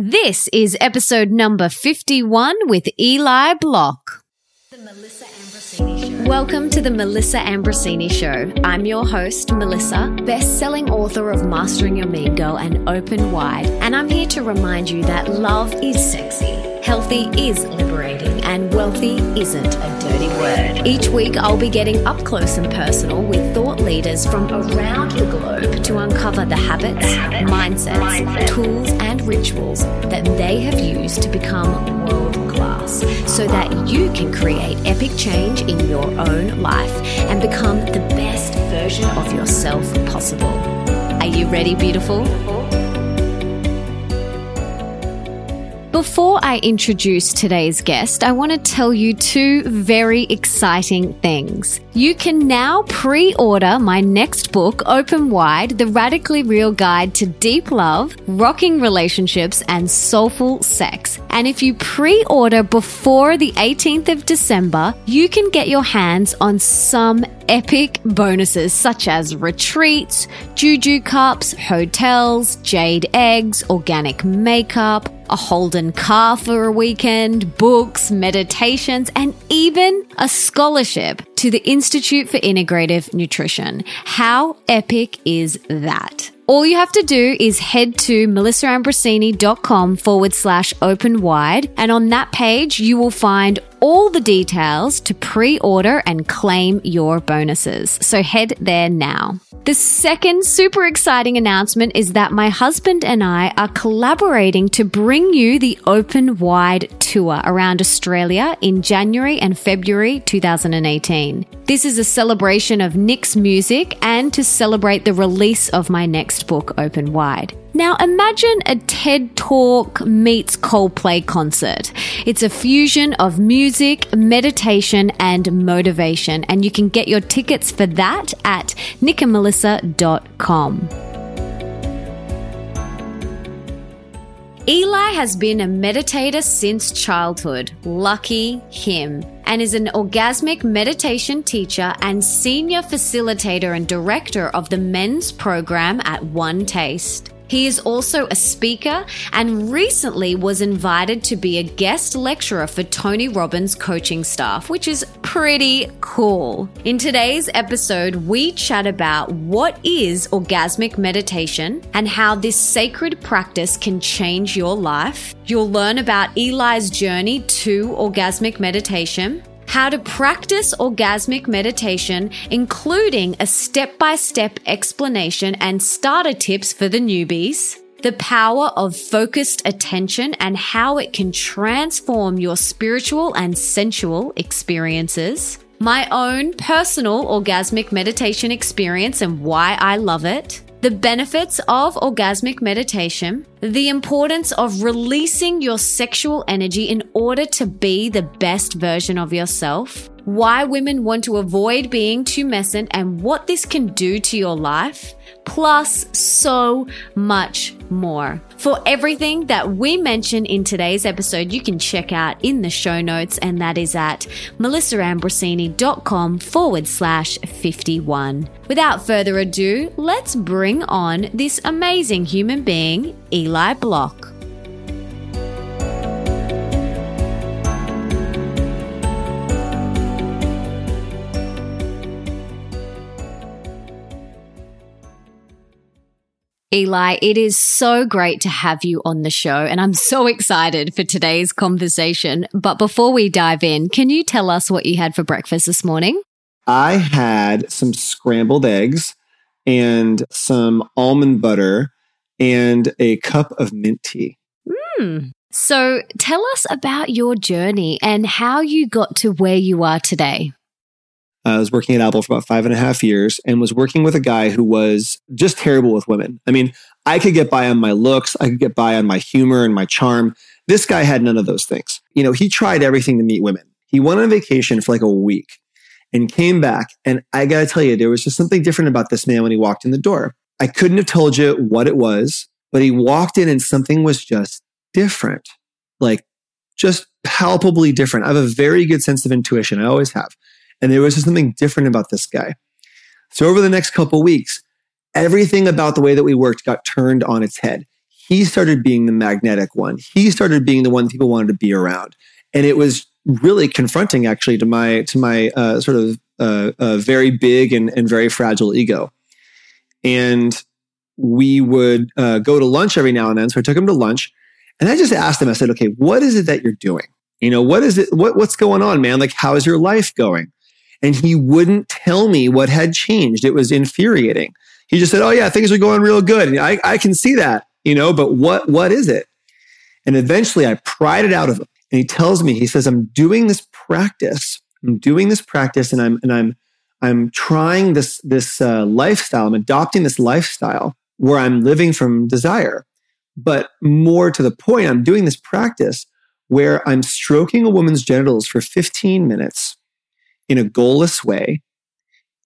This is episode number 51 with Eli Block. Welcome to the Melissa Ambrosini Show. I'm your host, Melissa, best selling author of Mastering Your Mean Girl and Open Wide, and I'm here to remind you that love is sexy, healthy is liberating, and wealthy isn't a dirty word. Each week, I'll be getting up close and personal with thought leaders from around the globe to uncover the habits, mindsets, tools, and rituals that they have used to become world class so that you can create epic change in your own life and become the best version of yourself possible. Are you ready, beautiful? Before I introduce today's guest, I want to tell you two very exciting things. You can now pre order my next book, Open Wide The Radically Real Guide to Deep Love, Rocking Relationships, and Soulful Sex. And if you pre order before the 18th of December, you can get your hands on some epic bonuses such as retreats, juju cups, hotels, jade eggs, organic makeup, a Holden car for a weekend, books, meditations, and even a scholarship to the Institute for Integrative Nutrition. How epic is that? All you have to do is head to melissaambrosini.com forward slash open wide. And on that page, you will find all the details to pre order and claim your bonuses. So head there now. The second super exciting announcement is that my husband and I are collaborating to bring you the Open Wide tour around Australia in January and February 2018. This is a celebration of Nick's music and to celebrate the release of my next book, Open Wide. Now imagine a TED Talk meets Coldplay concert. It's a fusion of music, meditation, and motivation, and you can get your tickets for that at nickandmelissa.com. Eli has been a meditator since childhood. Lucky him. And is an orgasmic meditation teacher and senior facilitator and director of the men's program at OneTaste. He is also a speaker and recently was invited to be a guest lecturer for Tony Robbins coaching staff, which is pretty cool. In today's episode, we chat about what is orgasmic meditation and how this sacred practice can change your life. You'll learn about Eli's journey to orgasmic meditation how to practice orgasmic meditation, including a step by step explanation and starter tips for the newbies, the power of focused attention and how it can transform your spiritual and sensual experiences, my own personal orgasmic meditation experience and why I love it the benefits of orgasmic meditation, the importance of releasing your sexual energy in order to be the best version of yourself, why women want to avoid being tumescent and what this can do to your life, plus so much more. For everything that we mention in today's episode, you can check out in the show notes, and that is at melissaambrosini.com forward slash 51. Without further ado, let's bring on this amazing human being, Eli Block. Eli, it is so great to have you on the show, and I'm so excited for today's conversation. But before we dive in, can you tell us what you had for breakfast this morning? I had some scrambled eggs and some almond butter and a cup of mint tea. Mm. So tell us about your journey and how you got to where you are today. Uh, I was working at Apple for about five and a half years and was working with a guy who was just terrible with women. I mean, I could get by on my looks, I could get by on my humor and my charm. This guy had none of those things. You know, he tried everything to meet women. He went on vacation for like a week and came back. And I got to tell you, there was just something different about this man when he walked in the door. I couldn't have told you what it was, but he walked in and something was just different, like just palpably different. I have a very good sense of intuition. I always have. And there was just something different about this guy. So over the next couple weeks, everything about the way that we worked got turned on its head. he started being the magnetic one. He started being the one people wanted to be around. And it was really confronting actually to my, to my uh, sort of uh, uh, very big and, and very fragile ego. And we would uh, go to lunch every now and then. So I took him to lunch and I just asked him, I said, okay, what is it that you're doing? You know, what is it? What, what's going on, man? Like, how is your life going? And he wouldn't tell me what had changed. It was infuriating. He just said, oh yeah, things are going real good. I, I can see that, you know, but what, what is it? And eventually I pried it out of him. And he tells me, he says, I'm doing this practice. I'm doing this practice and I'm, and I'm, I'm trying this, this uh, lifestyle. I'm adopting this lifestyle where I'm living from desire. But more to the point, I'm doing this practice where I'm stroking a woman's genitals for 15 minutes in a goalless way.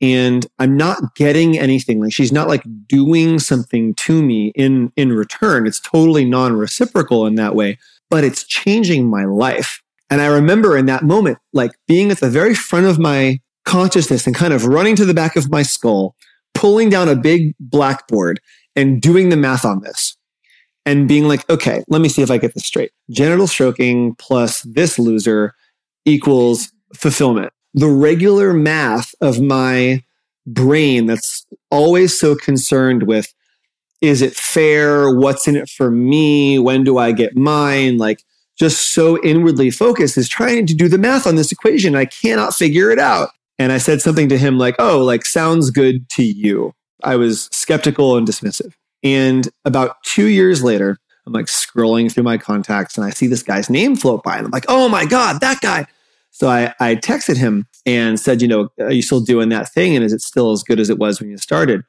And I'm not getting anything. Like she's not like doing something to me in, in return. It's totally non-reciprocal in that way, but it's changing my life. And I remember in that moment, like being at the very front of my consciousness and kind of running to the back of my skull, pulling down a big blackboard and doing the math on this and being like, okay, let me see if I get this straight. Genital stroking plus this loser equals fulfillment. The regular math of my brain that's always so concerned with is it fair? What's in it for me? When do I get mine? Like just so inwardly focused is trying to do the math on this equation. I cannot figure it out. And I said something to him like, oh, like sounds good to you. I was skeptical and dismissive. And about two years later, I'm like scrolling through my contacts and I see this guy's name float by and I'm like, oh my God, that guy. So I, I texted him and said, you know, are you still doing that thing? And is it still as good as it was when you started?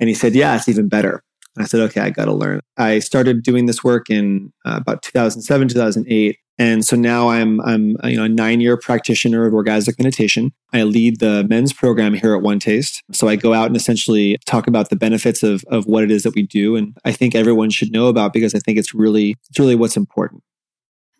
And he said, yeah, it's even better. And I said, okay, I got to learn. I started doing this work in uh, about 2007, 2008. And so now I'm I'm you know a nine year practitioner of orgasmic meditation. I lead the men's program here at OneTaste. So I go out and essentially talk about the benefits of of what it is that we do, and I think everyone should know about because I think it's really it's really what's important.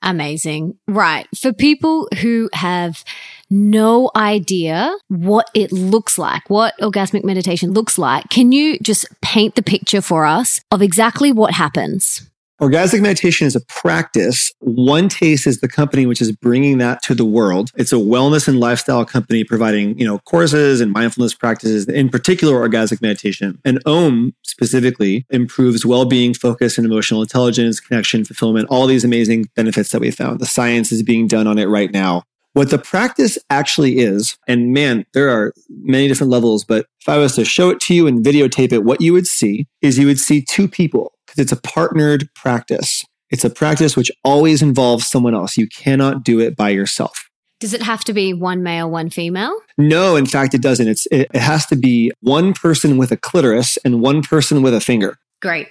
Amazing. Right. For people who have no idea what it looks like, what orgasmic meditation looks like, can you just paint the picture for us of exactly what happens? Orgasmic meditation is a practice. OneTaste is the company which is bringing that to the world. It's a wellness and lifestyle company providing, you know, courses and mindfulness practices, in particular orgasmic meditation. And OM specifically improves well-being, focus, and emotional intelligence, connection, fulfillment, all these amazing benefits that we found. The science is being done on it right now. What the practice actually is, and man, there are many different levels, but if I was to show it to you and videotape it, what you would see is you would see two people it's a partnered practice. It's a practice which always involves someone else. You cannot do it by yourself. Does it have to be one male, one female? No, in fact, it doesn't. It's, it has to be one person with a clitoris and one person with a finger. Great.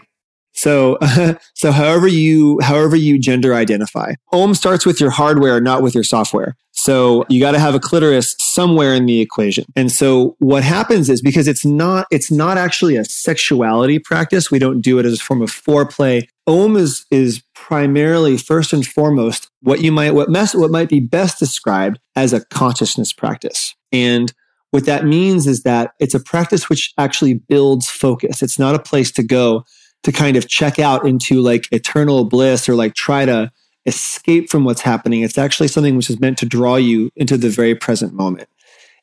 So, so however you, however you gender identify, OM starts with your hardware, not with your software. So you got to have a clitoris somewhere in the equation. And so what happens is because it's not, it's not actually a sexuality practice. We don't do it as a form of foreplay. OM is, is primarily first and foremost what you might, what mess, what might be best described as a consciousness practice. And what that means is that it's a practice which actually builds focus. It's not a place to go to kind of check out into like eternal bliss or like try to escape from what's happening. It's actually something which is meant to draw you into the very present moment.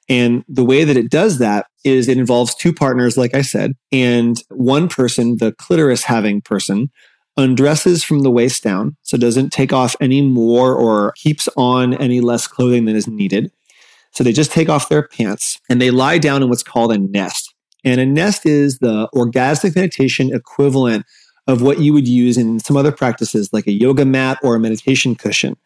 And the way that it does that is it involves two partners, like I said, and one person, the clitoris having person, undresses from the waist down. So doesn't take off any more or keeps on any less clothing than is needed. So they just take off their pants and they lie down in what's called a nest. And a nest is the orgasmic meditation equivalent of what you would use in some other practices like a yoga mat or a meditation cushion.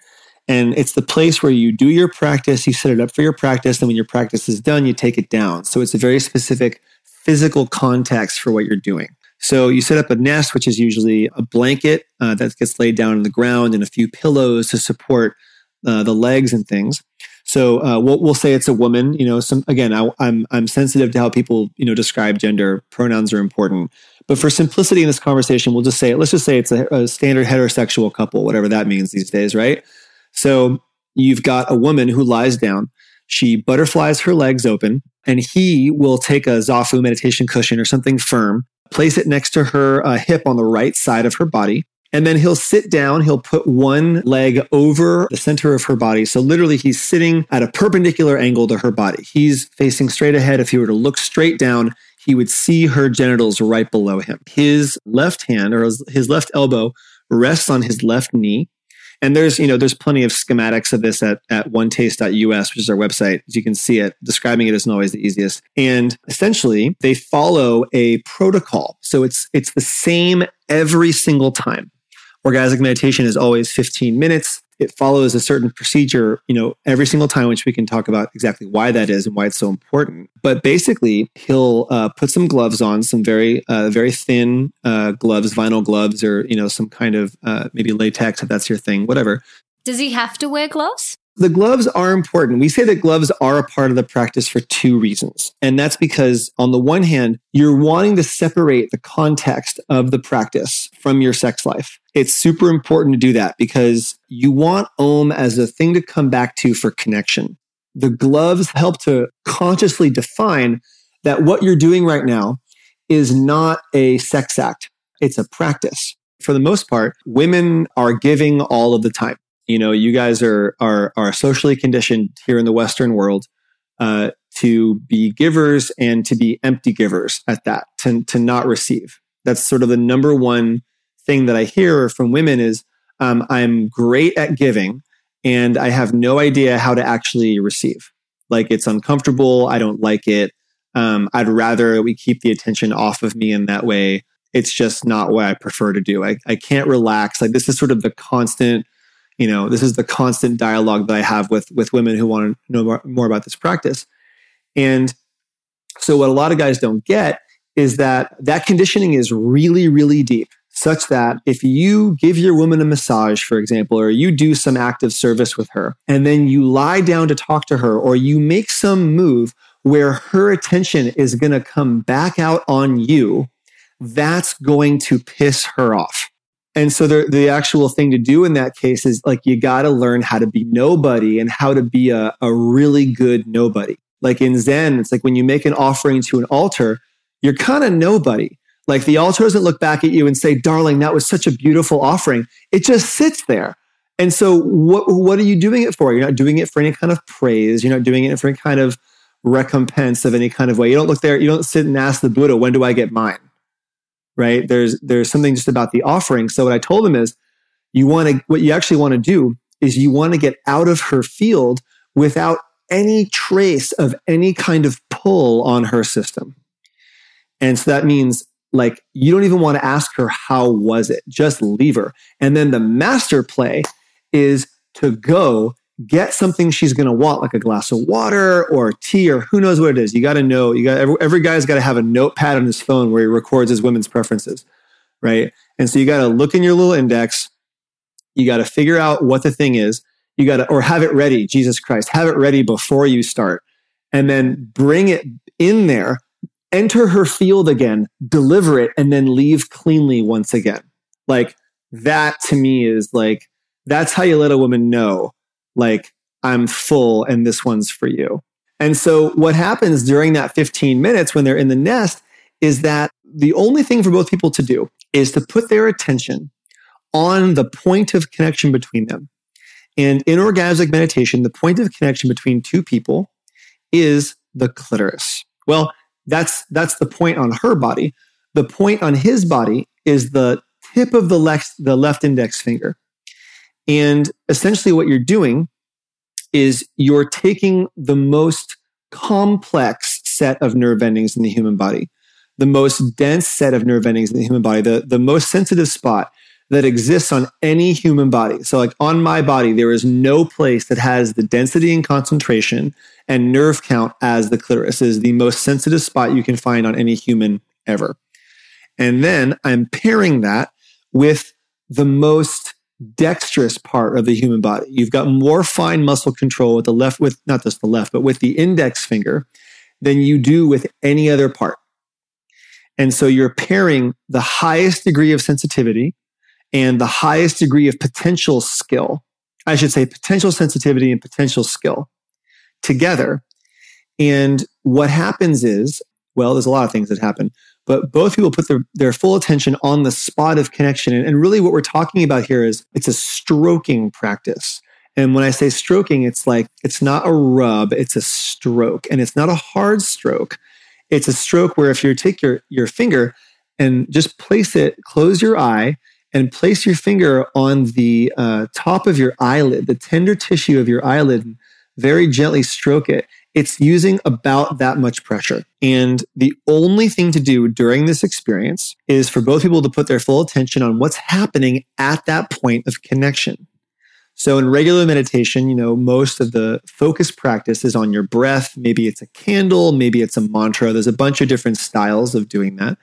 And it's the place where you do your practice, you set it up for your practice, and when your practice is done, you take it down. So it's a very specific physical context for what you're doing. So you set up a nest, which is usually a blanket uh, that gets laid down on the ground and a few pillows to support uh, the legs and things. So uh, we'll, we'll say it's a woman. You know, some again, I, I'm I'm sensitive to how people you know describe gender. Pronouns are important, but for simplicity in this conversation, we'll just say let's just say it's a, a standard heterosexual couple, whatever that means these days, right? So you've got a woman who lies down. She butterflies her legs open, and he will take a Zafu meditation cushion or something firm, place it next to her uh, hip on the right side of her body. And then he'll sit down. He'll put one leg over the center of her body. So literally, he's sitting at a perpendicular angle to her body. He's facing straight ahead. If he were to look straight down, he would see her genitals right below him. His left hand or his left elbow rests on his left knee. And there's, you know, there's plenty of schematics of this at, at onetaste.us, which is our website. As you can see it, describing it isn't always the easiest. And essentially they follow a protocol. So it's, it's the same every single time. Orgasmic meditation is always 15 minutes it follows a certain procedure, you know, every single time, which we can talk about exactly why that is and why it's so important. But basically, he'll uh, put some gloves on, some very, uh, very thin uh, gloves, vinyl gloves, or you know, some kind of uh, maybe latex if that's your thing, whatever. Does he have to wear gloves? The gloves are important. We say that gloves are a part of the practice for two reasons. And that's because, on the one hand, you're wanting to separate the context of the practice from your sex life. It's super important to do that because you want Om as a thing to come back to for connection. The gloves help to consciously define that what you're doing right now is not a sex act. It's a practice. For the most part, women are giving all of the time you know, you guys are are are socially conditioned here in the Western world uh, to be givers and to be empty givers at that, to to not receive. That's sort of the number one thing that I hear from women is um, I'm great at giving and I have no idea how to actually receive. Like it's uncomfortable. I don't like it. Um, I'd rather we keep the attention off of me in that way. It's just not what I prefer to do. I, I can't relax. Like this is sort of the constant you know this is the constant dialogue that i have with with women who want to know more, more about this practice. And so what a lot of guys don't get is that that conditioning is really really deep such that if you give your woman a massage for example or you do some active service with her and then you lie down to talk to her or you make some move where her attention is going to come back out on you that's going to piss her off and so the, the actual thing to do in that case is like you got to learn how to be nobody and how to be a, a really good nobody. Like in Zen, it's like when you make an offering to an altar, you're kind of nobody. Like the altar doesn't look back at you and say, darling, that was such a beautiful offering. It just sits there. And so what, what are you doing it for? You're not doing it for any kind of praise. You're not doing it for any kind of recompense of any kind of way. You don't look there. You don't sit and ask the Buddha, when do I get mine? Right? There's there's something just about the offering. So what I told him is, you want to what you actually want to do is you want to get out of her field without any trace of any kind of pull on her system. And so that means like you don't even want to ask her how was it just leave her and then the master play is to go get something she's going to want, like a glass of water or tea or who knows what it is. You got to know. You got every, every guy's got to have a notepad on his phone where he records his women's preferences, right? And so you got to look in your little index. You got to figure out what the thing is. You got to, or have it ready. Jesus Christ, have it ready before you start, and then bring it in there. Enter her field again, deliver it, and then leave cleanly once again. Like that to me is like that's how you let a woman know like I'm full and this one's for you. And so what happens during that 15 minutes when they're in the nest is that the only thing for both people to do is to put their attention on the point of connection between them. And in orgasmic meditation, the point of connection between two people is the clitoris. Well, that's that's the point on her body. The point on his body is the tip of the left the left index finger. And essentially, what you're doing is you're taking the most complex set of nerve endings in the human body, the most dense set of nerve endings in the human body, the, the most sensitive spot that exists on any human body. So, like on my body, there is no place that has the density and concentration and nerve count as the clitoris is the most sensitive spot you can find on any human ever. And then I'm pairing that with the most dexterous part of the human body. You've got more fine muscle control with the left, with not just the left, but with the index finger than you do with any other part. And so you're pairing the highest degree of sensitivity and the highest degree of potential skill. I should say potential sensitivity and potential skill together. And what happens is, well, there's a lot of things that happen. But both people put their, their full attention on the spot of connection. And, and really what we're talking about here is it's a stroking practice. And when I say stroking, it's like, it's not a rub, it's a stroke. And it's not a hard stroke. It's a stroke where if you take your, your finger and just place it, close your eye, and place your finger on the uh, top of your eyelid, the tender tissue of your eyelid, and very gently stroke it it's using about that much pressure. And the only thing to do during this experience is for both people to put their full attention on what's happening at that point of connection. So in regular meditation, you know, most of the focus practice is on your breath. Maybe it's a candle, maybe it's a mantra. There's a bunch of different styles of doing that.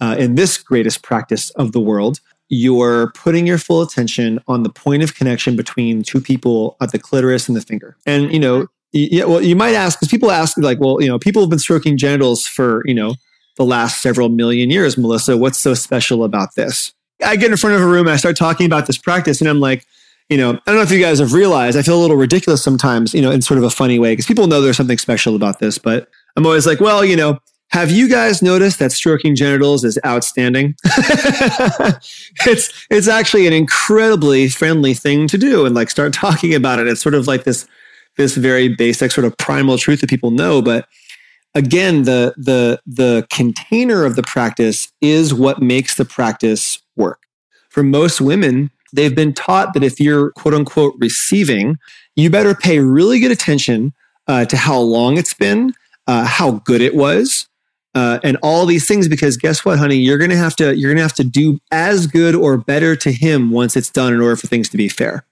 Uh, in this greatest practice of the world, you're putting your full attention on the point of connection between two people at the clitoris and the finger. And, you know, yeah, well, you might ask because people ask like, well, you know, people have been stroking genitals for you know the last several million years. Melissa, what's so special about this? I get in front of a room I start talking about this practice, and I'm like, you know, I don't know if you guys have realized, I feel a little ridiculous sometimes, you know, in sort of a funny way because people know there's something special about this, but I'm always like, well, you know, have you guys noticed that stroking genitals is outstanding? it's it's actually an incredibly friendly thing to do and like start talking about it. It's sort of like this this very basic sort of primal truth that people know but again the the the container of the practice is what makes the practice work. For most women they've been taught that if you're quote unquote receiving you better pay really good attention uh, to how long it's been uh, how good it was uh, and all these things because guess what honey? You're gonna have to you're gonna have to do as good or better to him once it's done in order for things to be fair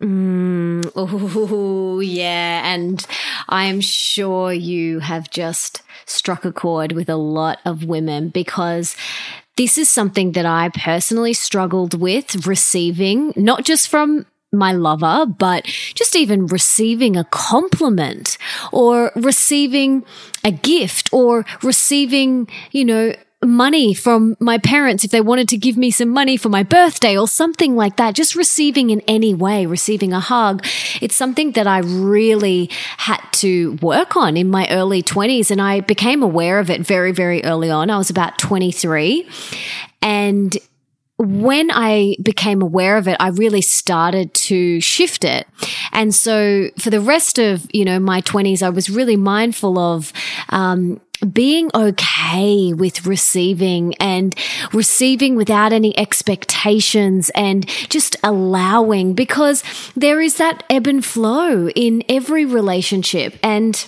Mm, oh, yeah. And I'm sure you have just struck a chord with a lot of women because this is something that I personally struggled with receiving, not just from my lover, but just even receiving a compliment or receiving a gift or receiving, you know, money from my parents if they wanted to give me some money for my birthday or something like that. Just receiving in any way, receiving a hug. It's something that I really had to work on in my early 20s. And I became aware of it very, very early on. I was about 23. And when I became aware of it, I really started to shift it. And so for the rest of, you know, my twenties, I was really mindful of, um, being okay with receiving and receiving without any expectations and just allowing because there is that ebb and flow in every relationship and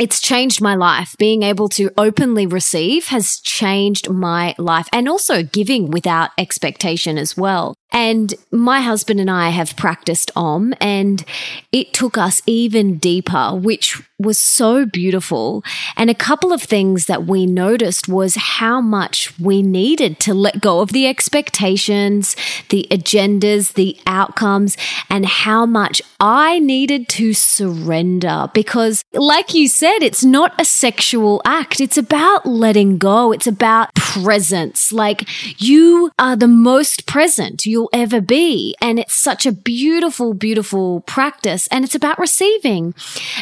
it's changed my life. Being able to openly receive has changed my life and also giving without expectation as well. And my husband and I have practiced Om and it took us even deeper, which was so beautiful. And a couple of things that we noticed was how much we needed to let go of the expectations, the agendas, the outcomes, and how much I needed to surrender. Because, like you said, it's not a sexual act. It's about letting go. It's about presence. Like you are the most present. You'll you'll ever be. And it's such a beautiful, beautiful practice. And it's about receiving.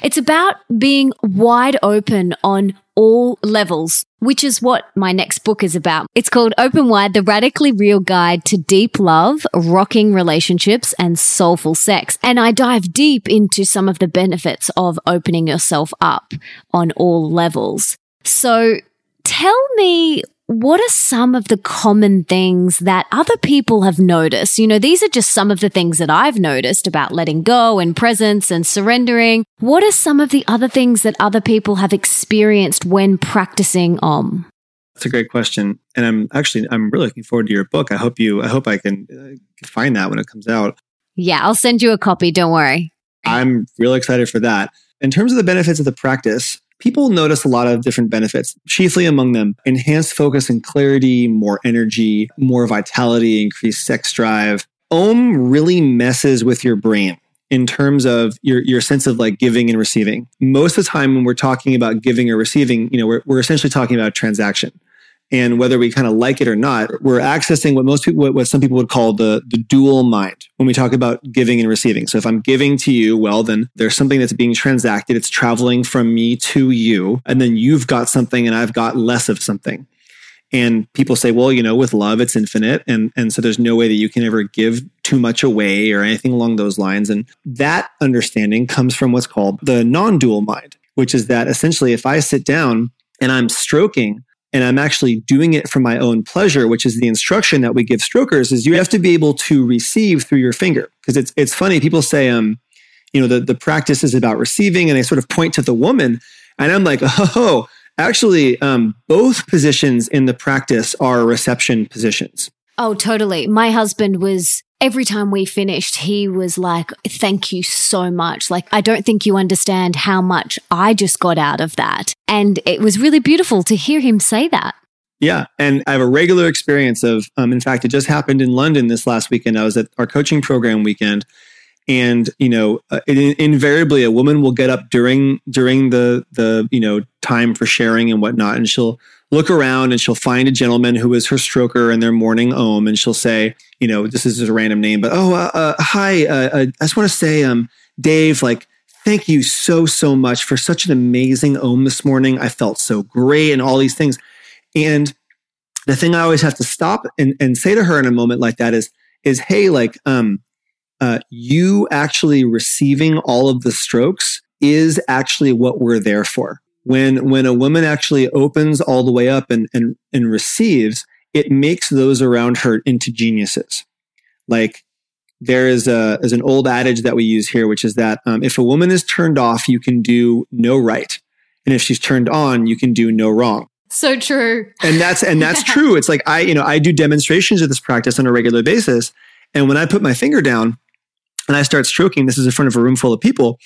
It's about being wide open on all levels, which is what my next book is about. It's called Open Wide, the radically real guide to deep love, rocking relationships and soulful sex. And I dive deep into some of the benefits of opening yourself up on all levels. So tell me what are some of the common things that other people have noticed? You know, these are just some of the things that I've noticed about letting go and presence and surrendering. What are some of the other things that other people have experienced when practicing Om? That's a great question, and I'm actually I'm really looking forward to your book. I hope you I hope I can uh, find that when it comes out. Yeah, I'll send you a copy. Don't worry. I'm really excited for that. In terms of the benefits of the practice, people notice a lot of different benefits, chiefly among them enhanced focus and clarity, more energy, more vitality, increased sex drive. Om really messes with your brain in terms of your, your sense of like giving and receiving. Most of the time when we're talking about giving or receiving, you know, we're, we're essentially talking about transaction and whether we kind of like it or not, we're accessing what most people, what some people would call the, the dual mind when we talk about giving and receiving. So if I'm giving to you, well, then there's something that's being transacted. It's traveling from me to you. And then you've got something and I've got less of something. And people say, well, you know, with love, it's infinite. And, and so there's no way that you can ever give too much away or anything along those lines. And that understanding comes from what's called the non dual mind, which is that essentially if I sit down and I'm stroking, and I'm actually doing it for my own pleasure, which is the instruction that we give strokers is you have to be able to receive through your finger. Because it's it's funny, people say um, you know, the, the practice is about receiving and they sort of point to the woman. And I'm like, oh, actually, um, both positions in the practice are reception positions. Oh, totally. My husband was every time we finished, he was like, Thank you so much. Like, I don't think you understand how much I just got out of that. And it was really beautiful to hear him say that. Yeah. And I have a regular experience of, um, in fact, it just happened in London this last weekend. I was at our coaching program weekend. And, you know, uh, it, invariably a woman will get up during, during the, the, you know, time for sharing and whatnot. And she'll, look around and she'll find a gentleman who is her stroker in their morning om and she'll say, you know, this is a random name, but oh, uh, uh, hi, uh, uh I just want to say, um, Dave, like, thank you so, so much for such an amazing om this morning. I felt so great and all these things. And the thing I always have to stop and, and say to her in a moment like that is, is, hey, like, um, uh, you actually receiving all of the strokes is actually what we're there for when when a woman actually opens all the way up and and, and receives it makes those around her into geniuses. Like there is a is an old adage that we use here which is that um, if a woman is turned off you can do no right. And if she's turned on you can do no wrong. So true. And that's and that's yeah. true. It's like i you know i do demonstrations of this practice on a regular basis. And when i put my finger down and i start stroking this is in front of a room full of people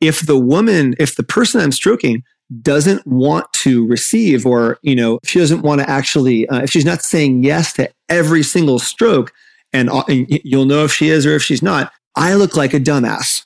if the woman if the person i'm stroking doesn't want to receive or you know she doesn't want to actually uh, if she's not saying yes to every single stroke and, uh, and you'll know if she is or if she's not i look like a dumbass.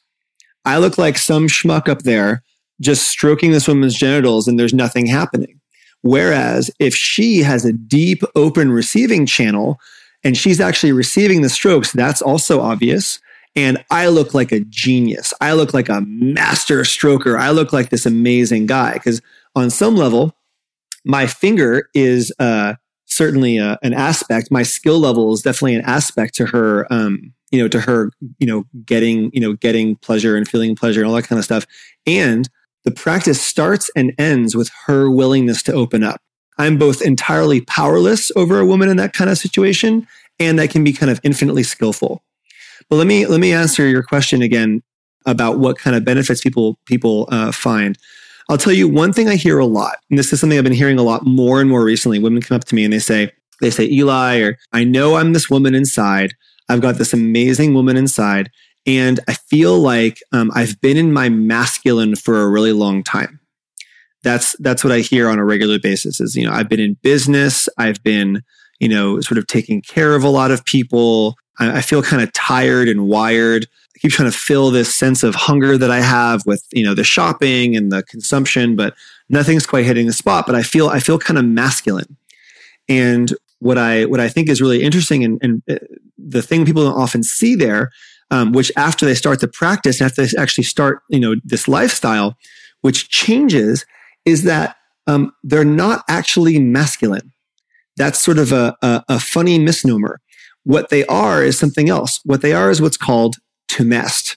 I look like some schmuck up there just stroking this woman's genitals and there's nothing happening. Whereas if she has a deep open receiving channel and she's actually receiving the strokes that's also obvious and I look like a genius. I look like a master stroker. I look like this amazing guy because on some level, my finger is uh, certainly a, uh, an aspect. My skill level is definitely an aspect to her. Um, you know, to her, you know, getting, you know, getting pleasure and feeling pleasure and all that kind of stuff. And the practice starts and ends with her willingness to open up. I'm both entirely powerless over a woman in that kind of situation, and I can be kind of infinitely skillful. But let me let me answer your question again about what kind of benefits people people uh, find. I'll tell you one thing I hear a lot, and this is something I've been hearing a lot more and more recently. Women come up to me and they say, they say, Eli, or I know I'm this woman inside. I've got this amazing woman inside, and I feel like um, I've been in my masculine for a really long time. That's that's what I hear on a regular basis. Is you know I've been in business, I've been you know sort of taking care of a lot of people. I, I feel kind of tired and wired. I keep trying to fill this sense of hunger that I have with, you know, the shopping and the consumption, but nothing's quite hitting the spot. But I feel, I feel kind of masculine. And what I, what I think is really interesting and, and uh, the thing people don't often see there, um, which after they start the practice, after they actually start, you know, this lifestyle, which changes is that um, they're not actually masculine. That's sort of a, a, a funny misnomer. What they are is something else. What they are is what's called tumescent.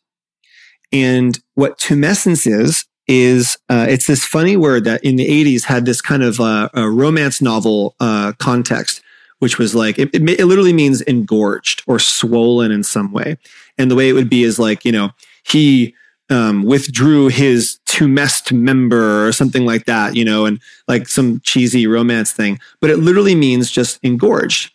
And what tumescence is, is uh, it's this funny word that in the 80s had this kind of uh, a romance novel uh, context, which was like, it, it, it literally means engorged or swollen in some way. And the way it would be is like, you know, he um, withdrew his tumescent member or something like that, you know, and like some cheesy romance thing. But it literally means just engorged.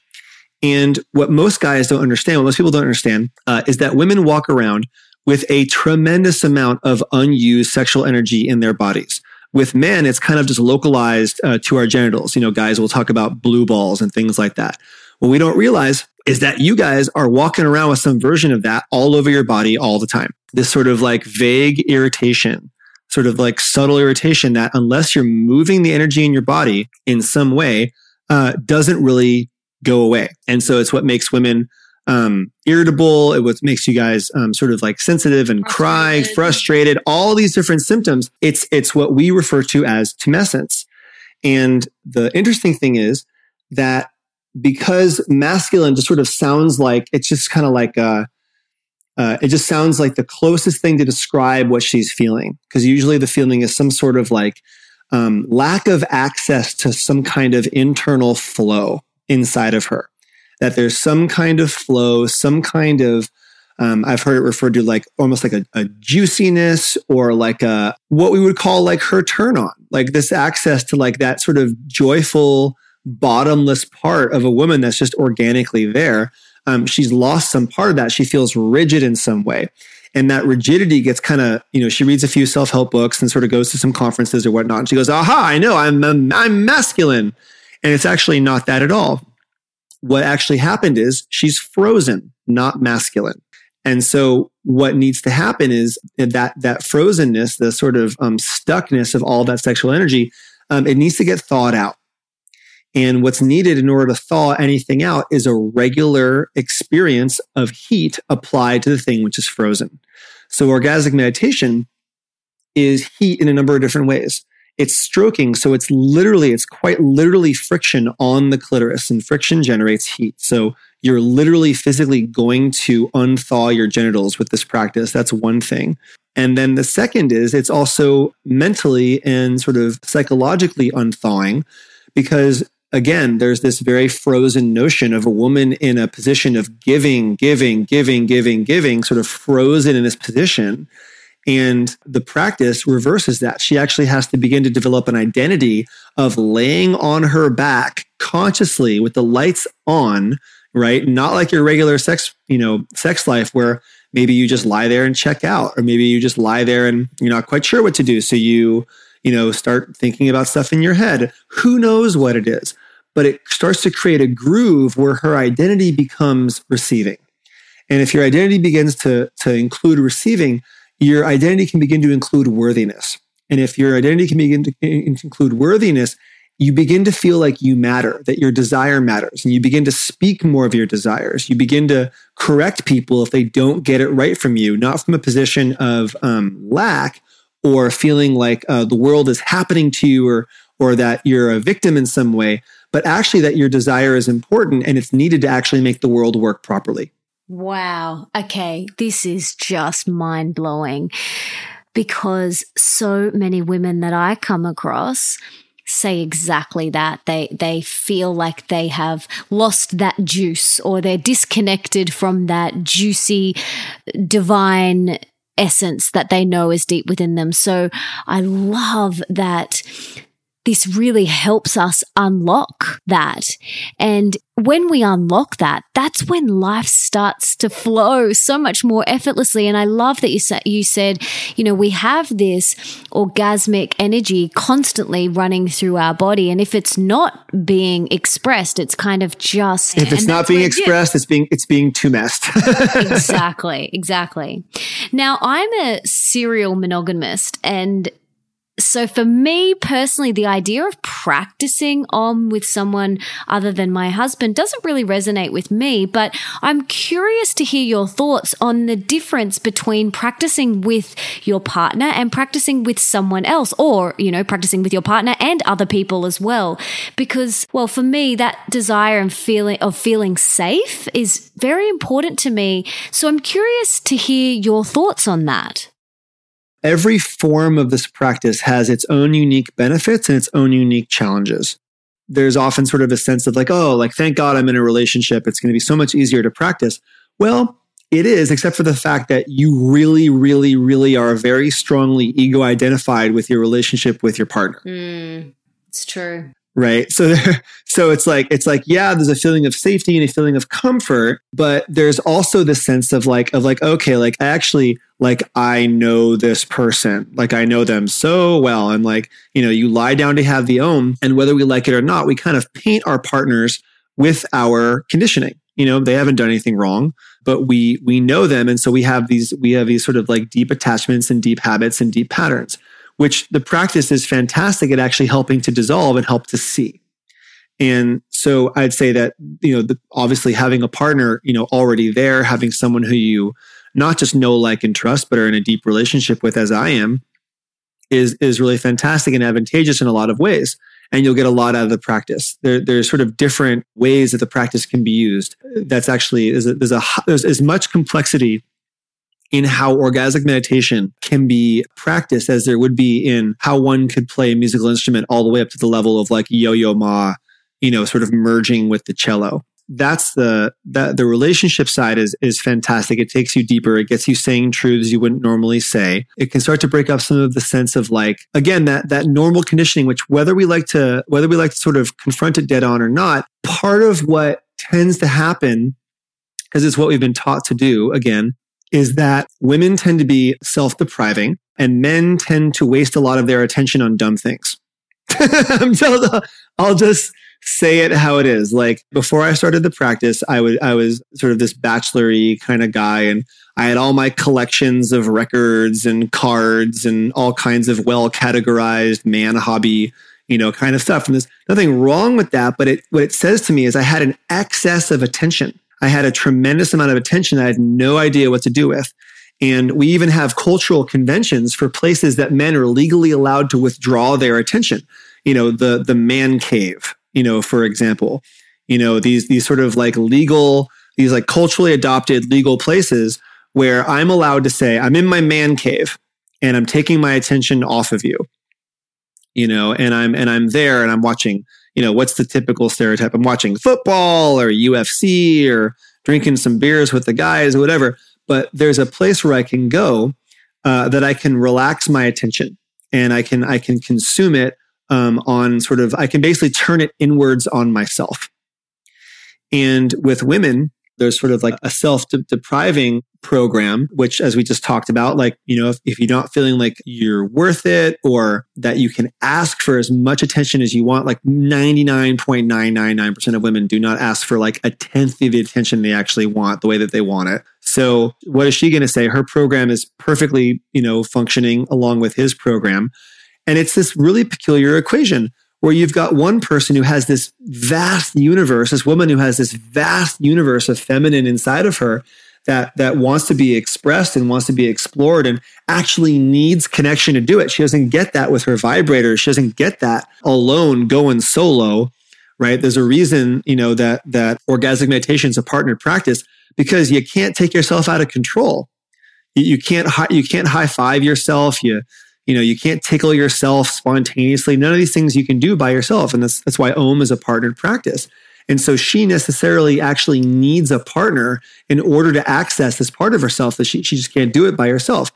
And what most guys don't understand, what most people don't understand, uh, is that women walk around with a tremendous amount of unused sexual energy in their bodies. With men, it's kind of just localized uh, to our genitals. You know, guys will talk about blue balls and things like that. What we don't realize is that you guys are walking around with some version of that all over your body all the time. This sort of like vague irritation, sort of like subtle irritation that unless you're moving the energy in your body in some way, uh, doesn't really go away. And so it's what makes women um, irritable. It what makes you guys um, sort of like sensitive and frustrated. cry, frustrated, all these different symptoms. It's, it's what we refer to as tumescence. And the interesting thing is, that because masculine just sort of sounds like it's just kind of like uh, uh, it just sounds like the closest thing to describe what she's feeling because usually the feeling is some sort of like um, lack of access to some kind of internal flow inside of her that there's some kind of flow some kind of um, I've heard it referred to like almost like a, a, juiciness or like a what we would call like her turn on, like this access to like that sort of joyful, bottomless part of a woman that's just organically there. Um, she's lost some part of that. She feels rigid in some way. And that rigidity gets kind of, you know, she reads a few self help books and sort of goes to some conferences or whatnot. And she goes, aha, I know, I'm, I'm, I'm masculine. And it's actually not that at all. What actually happened is she's frozen, not masculine. And so what needs to happen is that that frozenness, the sort of um, stuckness of all that sexual energy, um, it needs to get thawed out. And what's needed in order to thaw anything out is a regular experience of heat applied to the thing which is frozen. So orgasmic meditation is heat in a number of different ways. It's stroking. So it's literally, it's quite literally friction on the clitoris and friction generates heat. So you're literally physically going to unthaw your genitals with this practice. That's one thing. And then the second is it's also mentally and sort of psychologically unthawing because again, there's this very frozen notion of a woman in a position of giving, giving, giving, giving, giving, sort of frozen in this position. And the practice reverses that. She actually has to begin to develop an identity of laying on her back consciously with the lights on, right? Not like your regular sex, you know, sex life where maybe you just lie there and check out, or maybe you just lie there and you're not quite sure what to do. So you, you know, start thinking about stuff in your head. Who knows what it is? But it starts to create a groove where her identity becomes receiving. And if your identity begins to, to include receiving, your identity can begin to include worthiness. And if your identity can begin to include worthiness, you begin to feel like you matter, that your desire matters, and you begin to speak more of your desires. You begin to correct people if they don't get it right from you, not from a position of um, lack or feeling like uh, the world is happening to you or, or that you're a victim in some way, but actually that your desire is important and it's needed to actually make the world work properly. Wow. Okay. This is just mind blowing because so many women that I come across say exactly that. They they feel like they have lost that juice or they're disconnected from that juicy divine essence that they know is deep within them. So I love that this really helps us unlock that. And when we unlock that, that's when life starts to flow so much more effortlessly. And I love that you said, you said, you know, we have this orgasmic energy constantly running through our body. And if it's not being expressed, it's kind of just, if it's not being expressed, it's being, it's being too messed. exactly. Exactly. Now I'm a serial monogamist and so for me personally, the idea of practicing Om with someone other than my husband doesn't really resonate with me, but I'm curious to hear your thoughts on the difference between practicing with your partner and practicing with someone else or, you know, practicing with your partner and other people as well. Because, well, for me, that desire and feeling of feeling safe is very important to me. So I'm curious to hear your thoughts on that every form of this practice has its own unique benefits and its own unique challenges. There's often sort of a sense of like, oh, like, thank God I'm in a relationship. It's going to be so much easier to practice. Well, it is, except for the fact that you really, really, really are very strongly ego identified with your relationship with your partner. Mm, it's true right? So so it's like it's like yeah there's a feeling of safety and a feeling of comfort but there's also the sense of like of like okay like I actually like i know this person. Like i know them so well. And like you know you lie down to have the om and whether we like it or not we kind of paint our partners with our conditioning. You know they haven't done anything wrong but we we know them. And so we have these we have these sort of like deep attachments and deep habits and deep patterns which the practice is fantastic at actually helping to dissolve and help to see. And so I'd say that, you know, the, obviously having a partner, you know, already there, having someone who you not just know, like, and trust, but are in a deep relationship with, as I am, is, is really fantastic and advantageous in a lot of ways. and you'll get a lot out of the practice. There, there's sort of different ways that the practice can be used. That's actually, there's, a, there's, a, there's as much complexity in how orgasmic meditation can be practiced as there would be in how one could play a musical instrument all the way up to the level of like yo-yo ma, you know, sort of merging with the cello that's the that the relationship side is is fantastic. It takes you deeper. It gets you saying truths you wouldn't normally say. It can start to break up some of the sense of like again that that normal conditioning, which whether we like to whether we like to sort of confront it dead on or not, part of what tends to happen because it's what we've been taught to do again is that women tend to be self-depriving and men tend to waste a lot of their attention on dumb things. I'll just say it how it is. Like before I started the practice, I was I was sort of this bachelory kind of guy, and I had all my collections of records and cards and all kinds of well categorized man hobby, you know, kind of stuff. And there's nothing wrong with that, but it what it says to me is I had an excess of attention. I had a tremendous amount of attention I had no idea what to do with. And we even have cultural conventions for places that men are legally allowed to withdraw their attention. You know, the the man cave, you know, for example, you know, these, these sort of like legal, these like culturally adopted legal places where I'm allowed to say, I'm in my man cave and I'm taking my attention off of you, you know, and I'm, and I'm there and I'm watching, you know, what's the typical stereotype? I'm watching football or UFC or drinking some beers with the guys or whatever. But there's a place where I can go uh, that I can relax my attention and I can, I can consume it um, on sort of, I can basically turn it inwards on myself. And with women, there's sort of like a self depriving program, which, as we just talked about, like, you know, if, if you're not feeling like you're worth it or that you can ask for as much attention as you want, like 99.999% of women do not ask for like a tenth of the attention they actually want the way that they want it. So what is she going to say? Her program is perfectly, you know, functioning along with his program. And it's this really peculiar equation where you've got one person who has this vast universe, this woman who has this vast universe of feminine inside of her that that wants to be expressed and wants to be explored and actually needs connection to do it. She doesn't get that with her vibrator. She doesn't get that alone going solo, right? There's a reason, you know, that that orgasmic meditation is a partnered practice because you can't take yourself out of control. You, can't you can't high five yourself. You you know, you can't tickle yourself spontaneously. None of these things you can do by yourself. And that's, that's why OM is a partnered practice. And so she necessarily actually needs a partner in order to access this part of herself that she, she just can't do it by herself.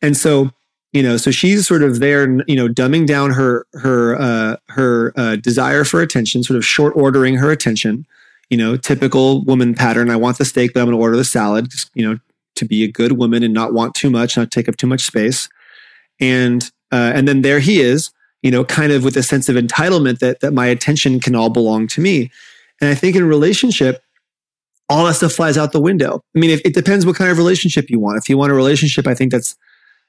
And so, you know, so she's sort of there, you know, dumbing down her, her, uh, her, uh, desire for attention, sort of short ordering her attention, you know, typical woman pattern. I want the steak, but I'm going to order the salad, just, you know, to be a good woman and not want too much, not take up too much space and uh, and then there he is you know kind of with a sense of entitlement that that my attention can all belong to me. And i think in relationship all that stuff flies out the window. I mean if, it depends what kind of relationship you want. If you want a relationship i think that's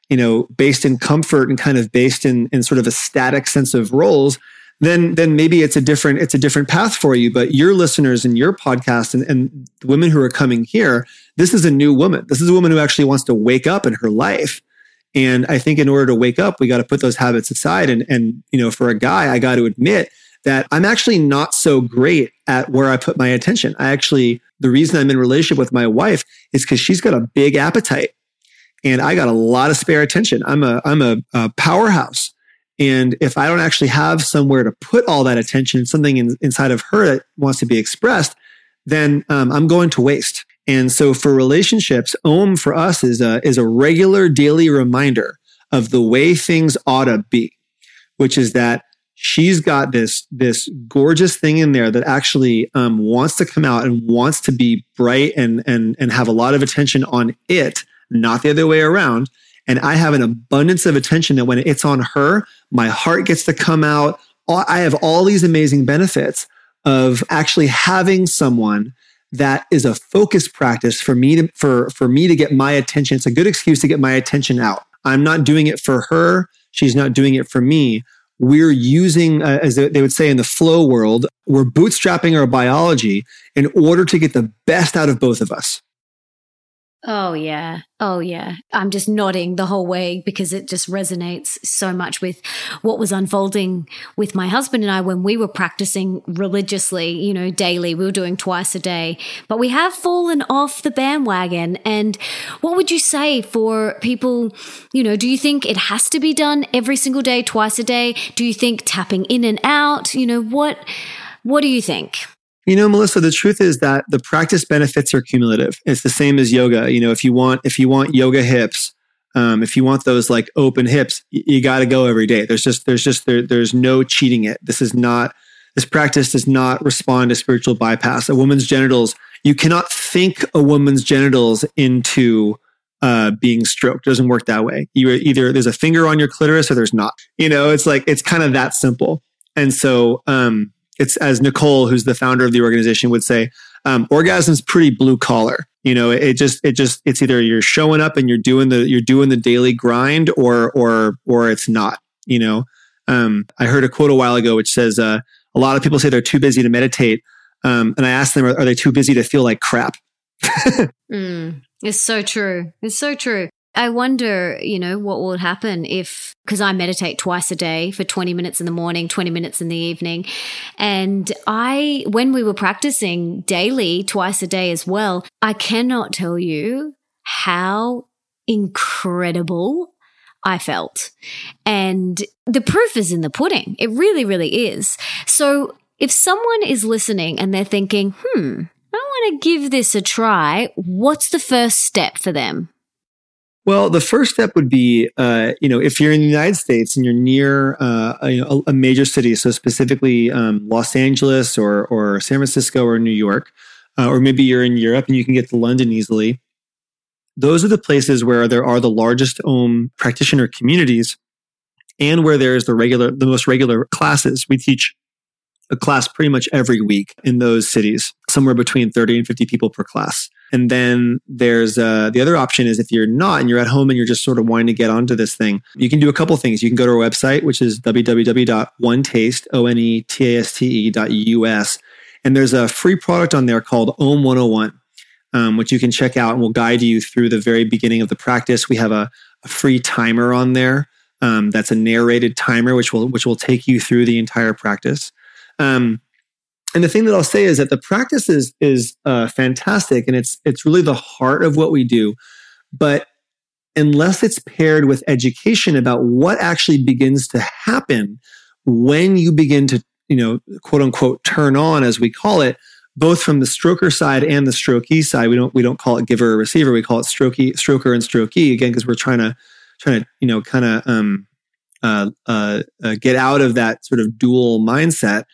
you know based in comfort and kind of based in in sort of a static sense of roles then then maybe it's a different it's a different path for you. But your listeners and your podcast and, and the women who are coming here this is a new woman. This is a woman who actually wants to wake up in her life and I think in order to wake up, we got to put those habits aside. And, and, you know, for a guy, I got to admit that I'm actually not so great at where I put my attention. I actually, the reason I'm in relationship with my wife is because she's got a big appetite and I got a lot of spare attention. I'm a, I'm a, a powerhouse. And if I don't actually have somewhere to put all that attention, something in, inside of her that wants to be expressed, then um, I'm going to waste. And so for relationships, OM for us is a, is a regular daily reminder of the way things ought to be, which is that she's got this, this gorgeous thing in there that actually um, wants to come out and wants to be bright and, and, and have a lot of attention on it, not the other way around. And I have an abundance of attention that when it's on her, my heart gets to come out. I have all these amazing benefits of actually having someone that is a focus practice for me to for for me to get my attention. It's a good excuse to get my attention out. I'm not doing it for her. She's not doing it for me. We're using, uh, as they would say in the flow world, we're bootstrapping our biology in order to get the best out of both of us. Oh, yeah. Oh, yeah. I'm just nodding the whole way because it just resonates so much with what was unfolding with my husband and I when we were practicing religiously, you know, daily. We were doing twice a day, but we have fallen off the bandwagon. And what would you say for people, you know, do you think it has to be done every single day, twice a day? Do you think tapping in and out, you know, what, what do you think? You know, Melissa, the truth is that the practice benefits are cumulative. It's the same as yoga. You know, if you want, if you want yoga hips, um, if you want those like open hips, you, you got to go every day. There's just, there's just, there, there's no cheating it. This is not, this practice does not respond to spiritual bypass. A woman's genitals, you cannot think a woman's genitals into uh, being stroked. It doesn't work that way. You either there's a finger on your clitoris or there's not. You know, it's like it's kind of that simple. And so, um, it's as Nicole, who's the founder of the organization, would say, um, orgasm's pretty blue collar. You know, it, it just it just it's either you're showing up and you're doing the you're doing the daily grind, or or or it's not. You know, um, I heard a quote a while ago which says uh, a lot of people say they're too busy to meditate, um, and I asked them, are, are, they too busy to feel like crap? mm, it's so true. It's so true. I wonder, you know, what will happen if, because I meditate twice a day for 20 minutes in the morning, 20 minutes in the evening. And I, when we were practicing daily, twice a day as well, I cannot tell you how incredible I felt. And the proof is in the pudding. It really, really is. So if someone is listening and they're thinking, hmm, I want to give this a try, what's the first step for them? Well, the first step would be, uh, you know, if you're in the United States and you're near uh, a, a, major city, so specifically um, Los Angeles or or San Francisco or New York, uh, or maybe you're in Europe and you can get to London easily. Those are the places where there are the largest OM practitioner communities, and where there's the regular, the most regular classes. We teach a class pretty much every week in those cities, somewhere between 30 and 50 people per class. And then there's uh, the other option is if you're not and you're at home and you're just sort of wanting to get onto this thing, you can do a couple things. You can go to our website, which is www.onetaste, O-N-E-T-A-S-T-E U-S. And there's a free product on there called OM 101, um, which you can check out and will guide you through the very beginning of the practice. We have a, a free timer on there. Um, that's a narrated timer, which will, which will take you through the entire practice. Um, and the thing that I'll say is that the practice is is uh, fantastic, and it's it's really the heart of what we do. But unless it's paired with education about what actually begins to happen when you begin to you know quote unquote turn on, as we call it, both from the stroker side and the strokee side. We don't we don't call it giver or receiver. We call it strokey stroker and strokee again because we're trying to trying to you know kind of um, uh, uh, uh, get out of that sort of dual mindset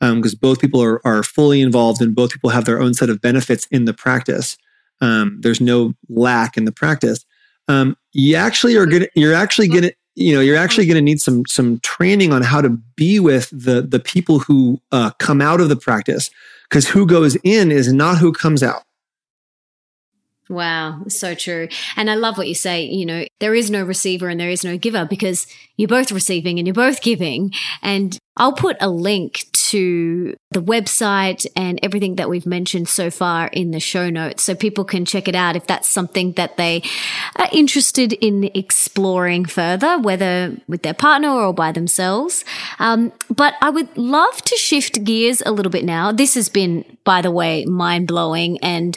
because um, both people are, are fully involved and both people have their own set of benefits in the practice. Um, there's no lack in the practice. Um, you actually are gonna, you're actually gonna, you know, you're actually gonna need some some training on how to be with the the people who uh, come out of the practice, because who goes in is not who comes out. Wow, so true. And I love what you say, you know, there is no receiver and there is no giver because you're both receiving and you're both giving. And I'll put a link to the website and everything that we've mentioned so far in the show notes so people can check it out if that's something that they are interested in exploring further, whether with their partner or by themselves. Um, but I would love to shift gears a little bit now. This has been, by the way, mind blowing and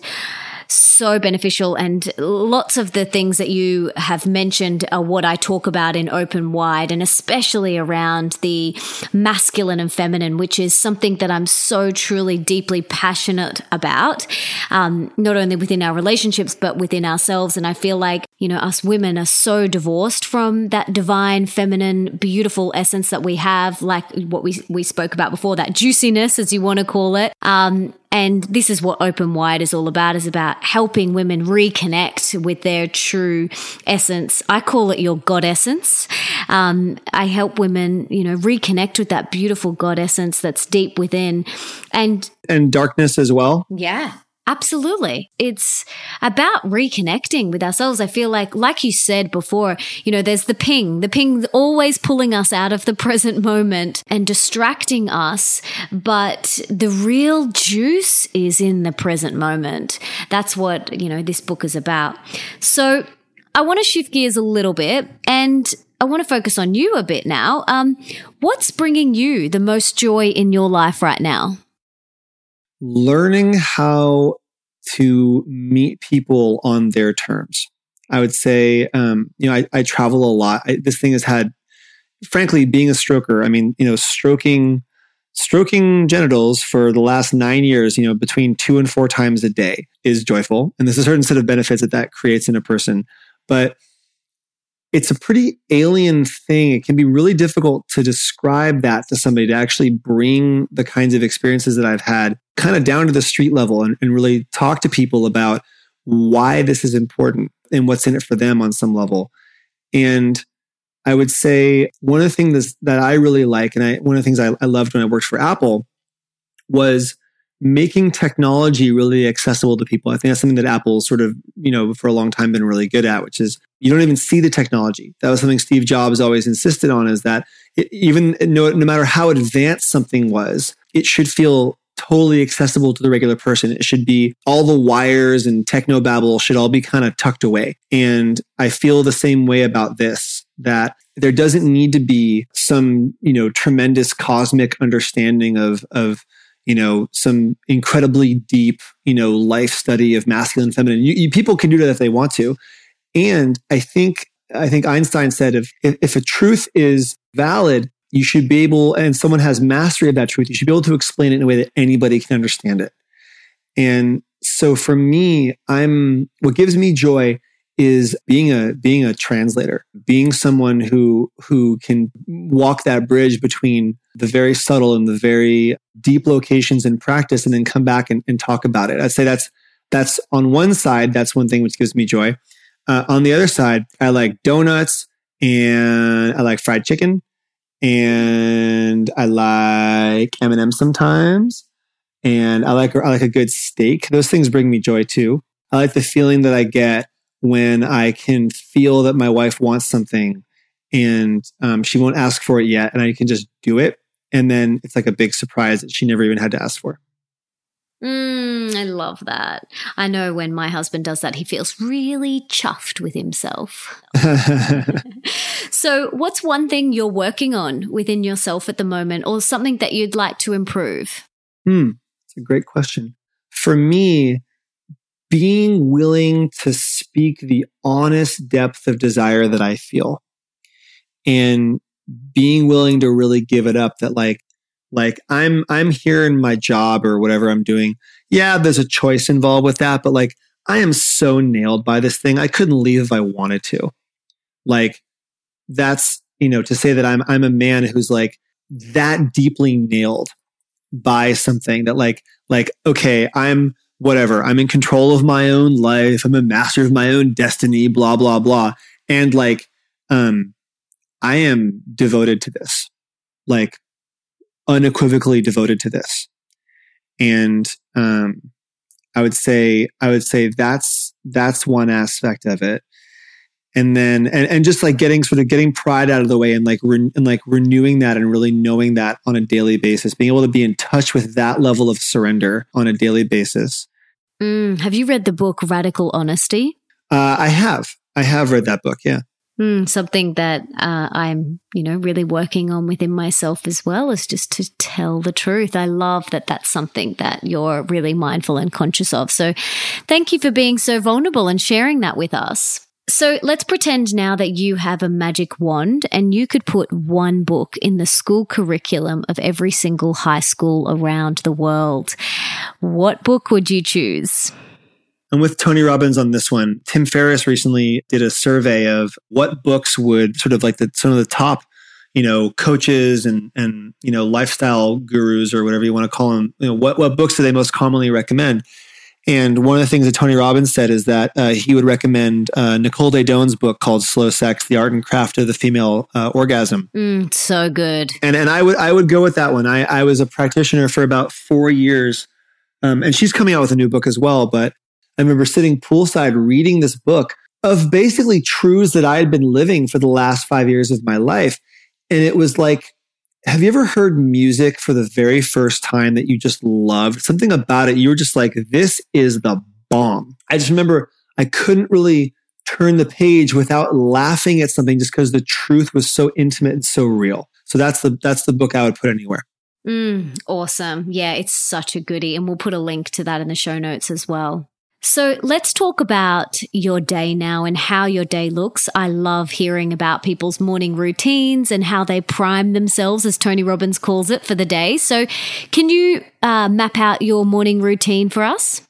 so beneficial. And lots of the things that you have mentioned are what I talk about in Open Wide, and especially around the masculine and feminine, which is something that I'm so truly deeply passionate about, um, not only within our relationships, but within ourselves. And I feel like, you know, us women are so divorced from that divine, feminine, beautiful essence that we have, like what we, we spoke about before, that juiciness, as you want to call it. Um, and this is what Open Wide is all about, is about helping women reconnect with their true essence. I call it your God essence. Um, I help women, you know, reconnect with that beautiful God essence that's deep within. And and darkness as well. Yeah. Absolutely. It's about reconnecting with ourselves. I feel like, like you said before, you know, there's the ping, the ping always pulling us out of the present moment and distracting us. But the real juice is in the present moment. That's what, you know, this book is about. So I want to shift gears a little bit and I want to focus on you a bit now. Um, what's bringing you the most joy in your life right now? Learning how to meet people on their terms. I would say, um, you know, I, I, travel a lot. I, this thing has had, frankly, being a stroker. I mean, you know, stroking, stroking genitals for the last nine years, you know, between two and four times a day is joyful, and there's a certain set of benefits that that creates in a person. But it's a pretty alien thing. It can be really difficult to describe that to somebody to actually bring the kinds of experiences that I've had kind of down to the street level and, and really talk to people about why this is important and what's in it for them on some level. And I would say one of the things that I really like, and I, one of the things I, I loved when I worked for Apple was making technology really accessible to people. I think that's something that Apple's sort of, you know, for a long time been really good at, which is you don't even see the technology. That was something Steve Jobs always insisted on is that it, even no, no matter how advanced something was, it should feel totally accessible to the regular person. It should be all the wires and techno babble should all be kind of tucked away. And I feel the same way about this that there doesn't need to be some, you know, tremendous cosmic understanding of, of, you know, some incredibly deep, you know, life study of masculine, feminine. You, you, people can do that if they want to. And I think, I think Einstein said if, if a truth is valid, you should be able, and someone has mastery of that truth, you should be able to explain it in a way that anybody can understand it. And so for me, I'm, what gives me joy is being a being a translator being someone who who can walk that bridge between the very subtle and the very deep locations in practice and then come back and, and talk about it. I'd say that's that's on one side that's one thing which gives me joy. Uh, on the other side i like donuts and i like fried chicken and i like m&m sometimes. And i like i like a good steak. Those things bring me joy too. I like the feeling that i get when I can feel that my wife wants something and um, she won't ask for it yet, and I can just do it. And then it's like a big surprise that she never even had to ask for. Mm, I love that. I know when my husband does that, he feels really chuffed with himself. so, what's one thing you're working on within yourself at the moment, or something that you'd like to improve? Hmm, it's a great question. For me, being willing to speak the honest depth of desire that I feel and being willing to really give it up that like like I'm I'm here in my job or whatever I'm doing. Yeah, there's a choice involved with that, but like I am so nailed by this thing. I couldn't leave if I wanted to. Like that's, you know, to say that I'm I'm a man who's like that deeply nailed by something that like like okay, I'm whatever. I'm in control of my own life. I'm a master of my own destiny, blah, blah, blah. And like, um, I am devoted to this, like unequivocally devoted to this. And, um, I would say, I would say that's, that's one aspect of it. And then, and, and just like getting sort of getting pride out of the way and like, re- and like renewing that and really knowing that on a daily basis, being able to be in touch with that level of surrender on a daily basis Mm, have you read the book Radical Honesty? Uh, I have. I have read that book. Yeah. Mm, something that uh, I'm, you know, really working on within myself as well is just to tell the truth. I love that that's something that you're really mindful and conscious of. So, thank you for being so vulnerable and sharing that with us. So let's pretend now that you have a magic wand and you could put one book in the school curriculum of every single high school around the world. What book would you choose? I'm with Tony Robbins on this one. Tim Ferriss recently did a survey of what books would sort of like the some of the top, you know, coaches and and you know lifestyle gurus or whatever you want to call them. You know, what what books do they most commonly recommend? And one of the things that Tony Robbins said is that uh, he would recommend uh, Nicole Daedone's book called "Slow Sex: The Art and Craft of the Female uh, Orgasm." Mm, so good. And and I would I would go with that one. I I was a practitioner for about four years Um, and she's coming out with a new book as well. But I remember sitting poolside reading this book of basically truths that I had been living for the last five years of my life. And it was like, have you ever heard music for the very first time that you just loved? Something about it, you were just like, this is the bomb. I just remember I couldn't really turn the page without laughing at something just because the truth was so intimate and so real. So that's the that's the book I would put anywhere. Mm, awesome. Yeah, it's such a goodie. And we'll put a link to that in the show notes as well. So let's talk about your day now and how your day looks. I love hearing about people's morning routines and how they prime themselves, as Tony Robbins calls it, for the day. So, can you uh, map out your morning routine for us?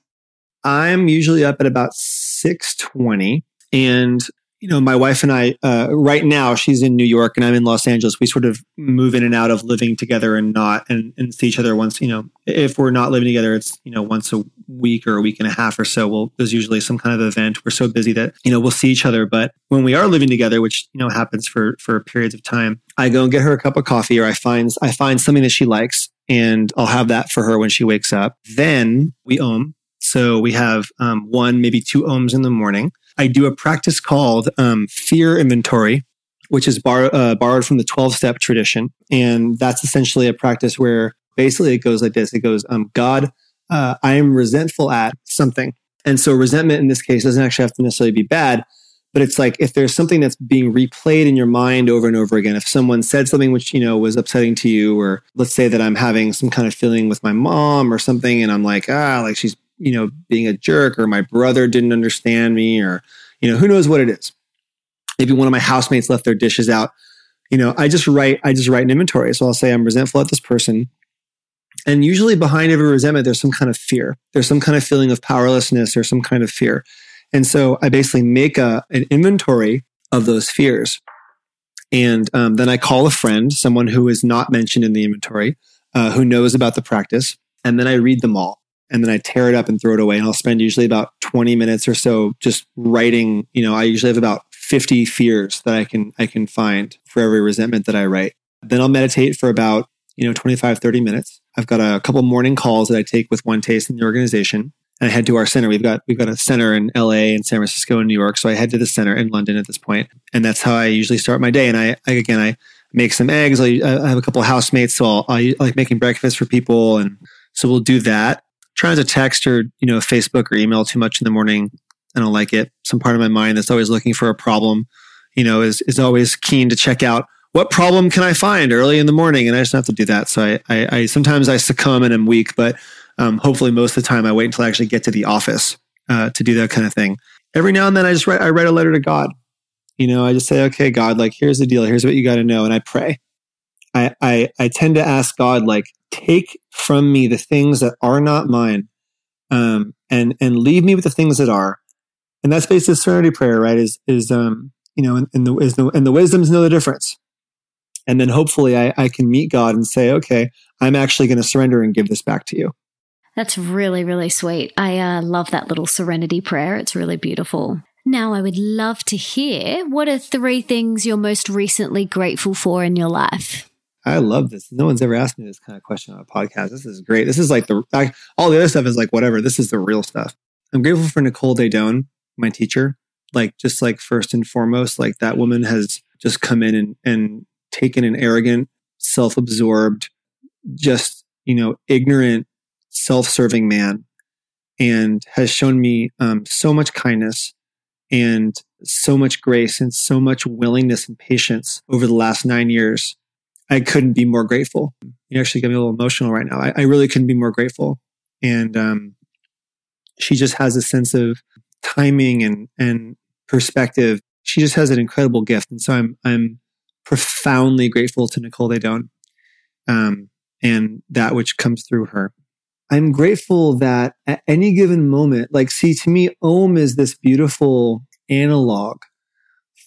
I'm usually up at about six twenty, and you know, my wife and I, uh, right now, she's in New York and I'm in Los Angeles. We sort of move in and out of living together and not, and, and see each other once, you know, if we're not living together, it's, you know, once a week or a week and a half or so. We'll, there's usually some kind of event. We're so busy that, you know, we'll see each other. But when we are living together, which, you know, happens for, for periods of time, I go and get her a cup of coffee or I find, I find something that she likes and I'll have that for her when she wakes up. Then we om. So we have um, one, maybe two oms in the morning. I do a practice called um, fear inventory, which is bar- uh, borrowed from the 12 step tradition. And that's essentially a practice where basically it goes like this it goes, um, God, uh, I am resentful at something. And so resentment in this case doesn't actually have to necessarily be bad, but it's like if there's something that's being replayed in your mind over and over again, if someone said something which, you know, was upsetting to you, or let's say that I'm having some kind of feeling with my mom or something, and I'm like, ah, like she's you know, being a jerk or my brother didn't understand me or, you know, who knows what it is. Maybe one of my housemates left their dishes out. You know, I just write, I just write an inventory. So I'll say I'm resentful at this person. And usually behind every resentment, there's some kind of fear. There's some kind of feeling of powerlessness or some kind of fear. And so I basically make a, an inventory of those fears. And um, then I call a friend, someone who is not mentioned in the inventory, uh, who knows about the practice. And then I read them all and then I tear it up and throw it away. And I'll spend usually about 20 minutes or so just writing. You know, I usually have about 50 fears that I can I can find for every resentment that I write. Then I'll meditate for about, you know, 25, 30 minutes. I've got a couple morning calls that I take with OneTaste in the organization. And I head to our center. We've got we've got a center in LA and San Francisco and New York. So I head to the center in London at this point. And that's how I usually start my day. And I, I again I make some eggs. I, I have a couple housemates, so I'll, I like making breakfast for people, and so we'll do that trying to text or you know Facebook or email too much in the morning. I don't like it. Some part of my mind that's always looking for a problem, you know, is is always keen to check out what problem can I find early in the morning, and I just have to do that. So I, I, I sometimes I succumb and I'm weak, but um, hopefully most of the time I wait until I actually get to the office uh, to do that kind of thing. Every now and then I just write I write a letter to God. You know, I just say, okay, God, like here's the deal. Here's what you got to know, and I pray. I, I I tend to ask God like, take from me the things that are not mine, um, and and leave me with the things that are. And that's basically serenity prayer, right? Is is um, you know, and, and the is the and the wisdoms know the difference. And then hopefully I, I can meet God and say, okay, I'm actually going to surrender and give this back to you. That's really, really sweet. I uh, love that little serenity prayer. It's really beautiful. Now, I would love to hear what are three things you're most recently grateful for in your life? I love this. No one's ever asked me this kind of question on a podcast. This is great. This is like the all the other stuff is like whatever. This is the real stuff. I'm grateful for Nicole Daedone, my teacher. Like just like first and foremost, like that woman has just come in and, and taken an arrogant, self-absorbed, just you know, ignorant, self-serving man, and has shown me um, so much kindness and so much grace and so much willingness and patience over the last nine years I couldn't be more grateful. You actually get me a little emotional right now. I, I really couldn't be more grateful. And um, she just has a sense of timing and and perspective. She just has an incredible gift, and so I'm I'm profoundly grateful to Nicole Daedone, um, and that which comes through her. I'm grateful that at any given moment, like, see, to me, Om is this beautiful analog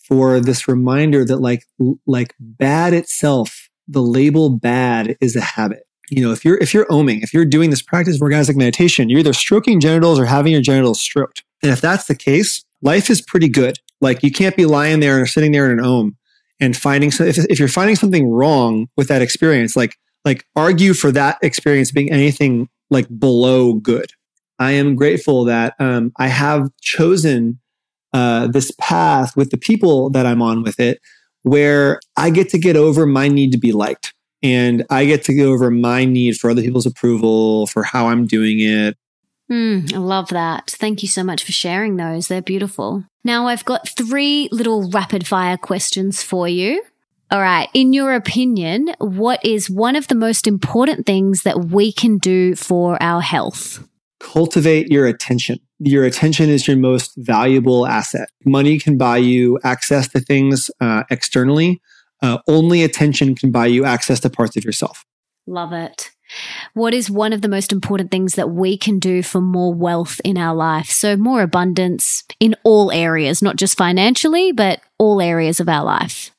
for this reminder that, like, like bad itself the label bad is a habit. You know, if you're if you're oming, if you're doing this practice of orgasmic meditation, you're either stroking genitals or having your genitals stroked. And if that's the case, life is pretty good. Like you can't be lying there or sitting there in an om and finding so if, if you're finding something wrong with that experience, like like argue for that experience being anything like below good. I am grateful that um, I have chosen uh, this path with the people that I'm on with it, where I get to get over my need to be liked. And I get to get over my need for other people's approval, for how I'm doing it. Mm, I love that. Thank you so much for sharing those. They're beautiful. Now, I've got three little rapid fire questions for you. All right. In your opinion, what is one of the most important things that we can do for our health? Cultivate your attention. Your attention is your most valuable asset. Money can buy you access to things uh, externally. Uh, only attention can buy you access to parts of yourself. Love it. What is one of the most important things that we can do for more wealth in our life? So, more abundance in all areas, not just financially, but all areas of our life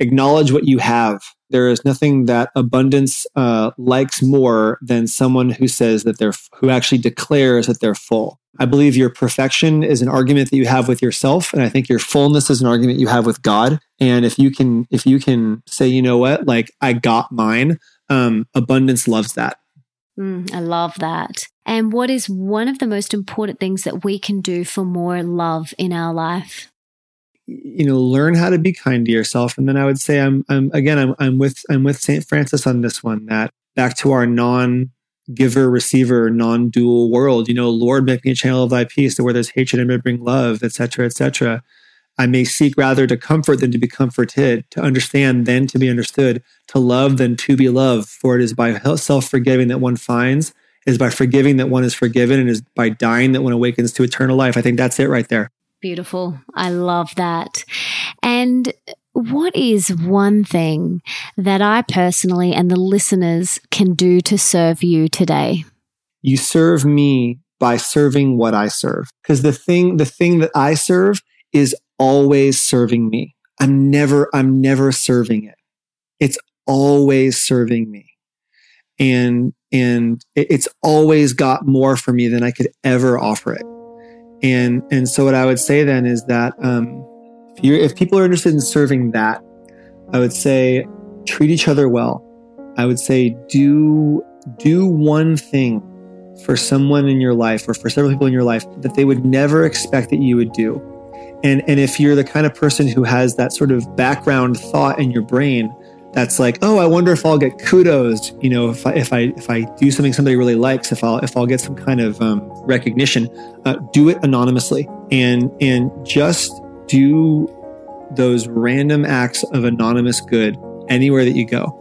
acknowledge what you have. There is nothing that abundance uh, likes more than someone who says that they're who actually declares that they're full. I believe your perfection is an argument that you have with yourself, and I think your fullness is an argument you have with God. And if you can, if you can say, you know what, like I got mine, um, abundance loves that. Mm, I love that. And what is one of the most important things that we can do for more love in our life? You know learn how to be kind to yourself. And then i would say i'm i'm again i'm i'm with i'm with st francis on this one that back to our non giver receiver non dual world you know lord make me a channel of thy peace that where there's hatred and may bring love etc etc i may seek rather to comfort than to be comforted to understand than to be understood to love than to be loved. For it is by self-forgiving that one finds is by forgiving that one is forgiven and is by dying that one awakens to eternal life. I think that's it right there Beautiful. I love that. And what is one thing that I personally and the listeners can do to serve you today? You serve me by serving what I serve. Because the thing, the thing that I serve is always serving me. I'm never, I'm never serving it. It's always serving me. And, and it's always got more for me than I could ever offer it. And and so what I would say then is that um, if you if people are interested in serving that, I would say treat each other well. I would say do do one thing for someone in your life or for several people in your life that they would never expect that you would do. And and if you're the kind of person who has that sort of background thought in your brain that's like, oh, I wonder if I'll get kudos, you know, if I if I if I do something somebody really likes, if I'll if I'll get some kind of um, recognition, uh, do it anonymously and and just do those random acts of anonymous good anywhere that you go.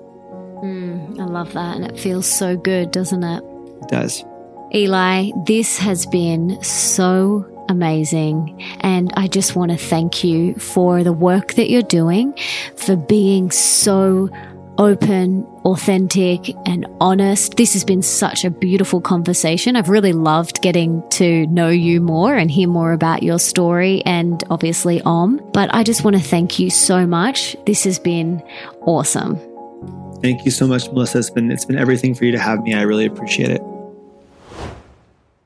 Mm, I love that, and it feels so good, doesn't it? It does. Eli, this has been so amazing. And I just want to thank you for the work that you're doing, for being so open, authentic, and honest. This has been such a beautiful conversation. I've really loved getting to know you more and hear more about your story and obviously Om. But I just want to thank you so much. This has been awesome. Thank you so much, Melissa. It's been it's been everything for you to have me. I really appreciate it.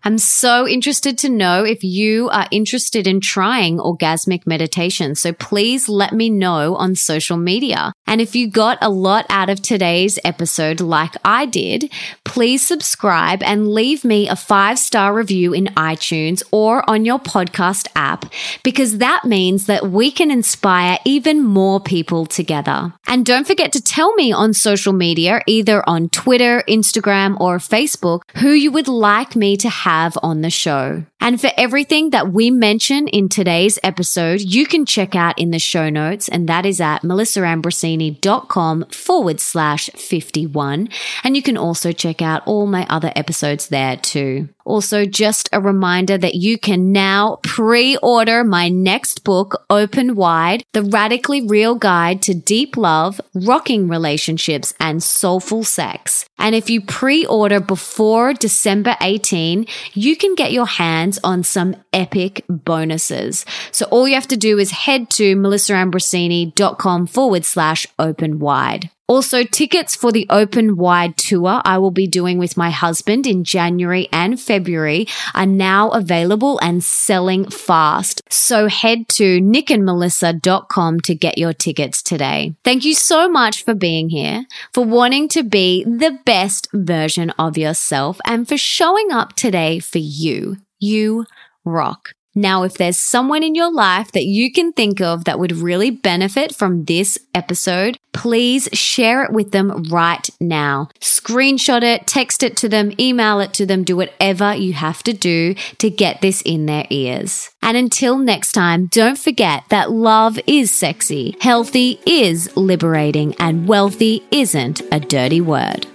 I'm so interested to know if you are interested in trying orgasmic meditation. So please let me know on social media. And if you got a lot out of today's episode, like I did, please subscribe and leave me a five star review in iTunes or on your podcast app, because that means that we can inspire even more people together. And don't forget to tell me on social media, either on Twitter, Instagram, or Facebook, who you would like me to have have on the show. And for everything that we mention in today's episode, you can check out in the show notes, and that is at melissaambrosini.com forward slash 51. And you can also check out all my other episodes there too. Also, just a reminder that you can now pre-order my next book, Open Wide, The Radically Real Guide to Deep Love, Rocking Relationships, and Soulful Sex. And if you pre-order before December 18, you can get your hands on some epic bonuses. So all you have to do is head to melissaambrosini.com forward slash open wide. Also, tickets for the open wide tour I will be doing with my husband in January and February are now available and selling fast. So head to nickandmelissa.com to get your tickets today. Thank you so much for being here, for wanting to be the best version of yourself, and for showing up today for you. You rock. Now, if there's someone in your life that you can think of that would really benefit from this episode, please share it with them right now. Screenshot it, text it to them, email it to them, do whatever you have to do to get this in their ears. And until next time, don't forget that love is sexy, healthy is liberating, and wealthy isn't a dirty word.